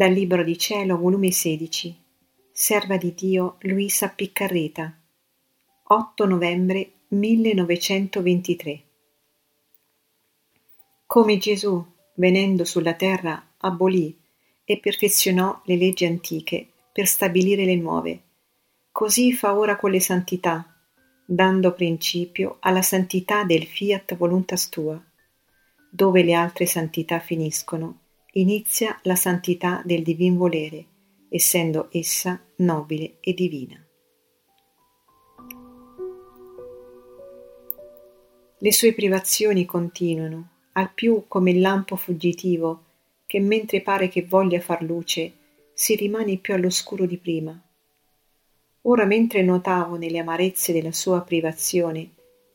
Dal Libro di Cielo, volume 16, Serva di Dio Luisa Piccarreta, 8 novembre 1923. Come Gesù, venendo sulla terra, abolì e perfezionò le leggi antiche per stabilire le nuove, così fa ora con le santità, dando principio alla santità del fiat voluntas tua, dove le altre santità finiscono inizia la santità del divin volere, essendo essa nobile e divina. Le sue privazioni continuano, al più come il lampo fuggitivo che mentre pare che voglia far luce, si rimane più all'oscuro di prima. Ora mentre nuotavo nelle amarezze della sua privazione,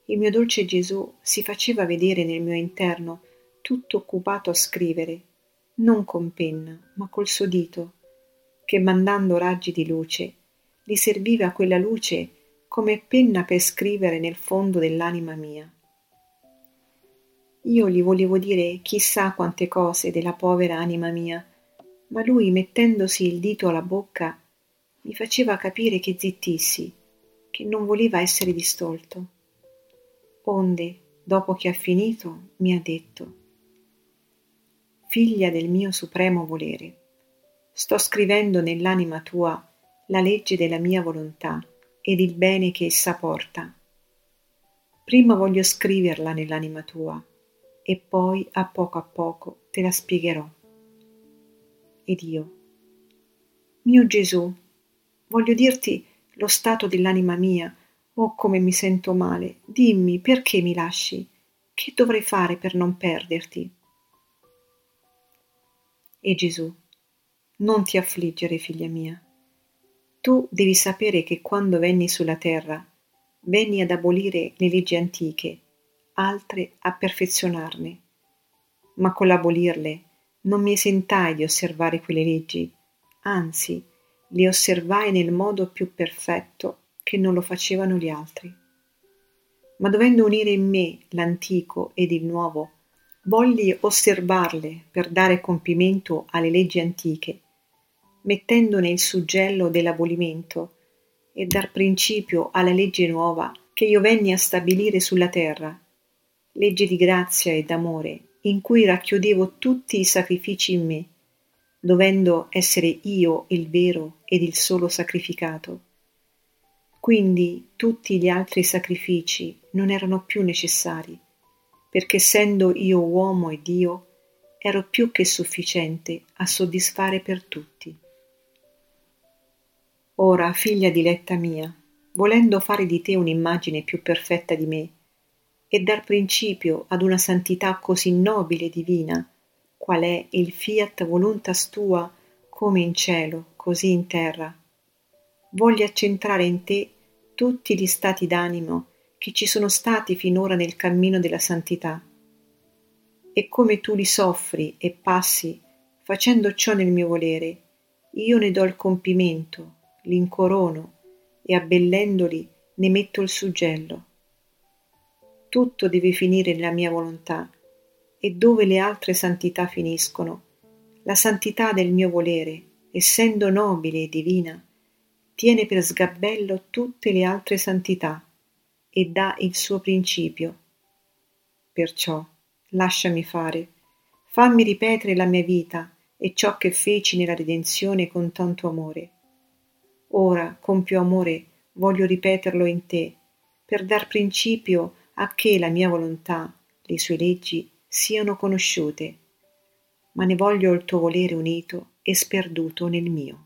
il mio dolce Gesù si faceva vedere nel mio interno tutto occupato a scrivere non con penna, ma col suo dito, che mandando raggi di luce, gli serviva quella luce come penna per scrivere nel fondo dell'anima mia. Io gli volevo dire chissà quante cose della povera anima mia, ma lui, mettendosi il dito alla bocca, mi faceva capire che zittissi, che non voleva essere distolto. Onde, dopo che ha finito, mi ha detto figlia del mio supremo volere. Sto scrivendo nell'anima tua la legge della mia volontà ed il bene che essa porta. Prima voglio scriverla nell'anima tua e poi a poco a poco te la spiegherò. Ed io, mio Gesù, voglio dirti lo stato dell'anima mia, oh come mi sento male, dimmi perché mi lasci, che dovrei fare per non perderti? E Gesù, non ti affliggere, figlia mia. Tu devi sapere che quando venni sulla terra, venni ad abolire le leggi antiche, altre a perfezionarne. Ma con l'abolirle non mi esentai di osservare quelle leggi, anzi, le osservai nel modo più perfetto che non lo facevano gli altri. Ma dovendo unire in me l'antico ed il nuovo, volli osservarle per dare compimento alle leggi antiche, mettendone il suggello dell'abolimento e dar principio alla legge nuova che io venni a stabilire sulla terra, legge di grazia e d'amore, in cui racchiudevo tutti i sacrifici in me, dovendo essere io il vero ed il solo sacrificato. Quindi tutti gli altri sacrifici non erano più necessari, perché essendo io uomo e Dio, ero più che sufficiente a soddisfare per tutti. Ora, figlia diletta mia, volendo fare di te un'immagine più perfetta di me, e dar principio ad una santità così nobile e divina, qual è il fiat voluntas tua, come in cielo, così in terra, voglio accentrare in te tutti gli stati d'animo che ci sono stati finora nel cammino della santità. E come tu li soffri e passi facendo ciò nel mio volere, io ne do il compimento, li incorono e abbellendoli ne metto il suggello. Tutto deve finire nella mia volontà e dove le altre santità finiscono, la santità del mio volere, essendo nobile e divina, tiene per sgabello tutte le altre santità e dà il suo principio. Perciò lasciami fare, fammi ripetere la mia vita e ciò che feci nella redenzione con tanto amore. Ora, con più amore, voglio ripeterlo in te, per dar principio a che la mia volontà, le sue leggi, siano conosciute, ma ne voglio il tuo volere unito e sperduto nel mio.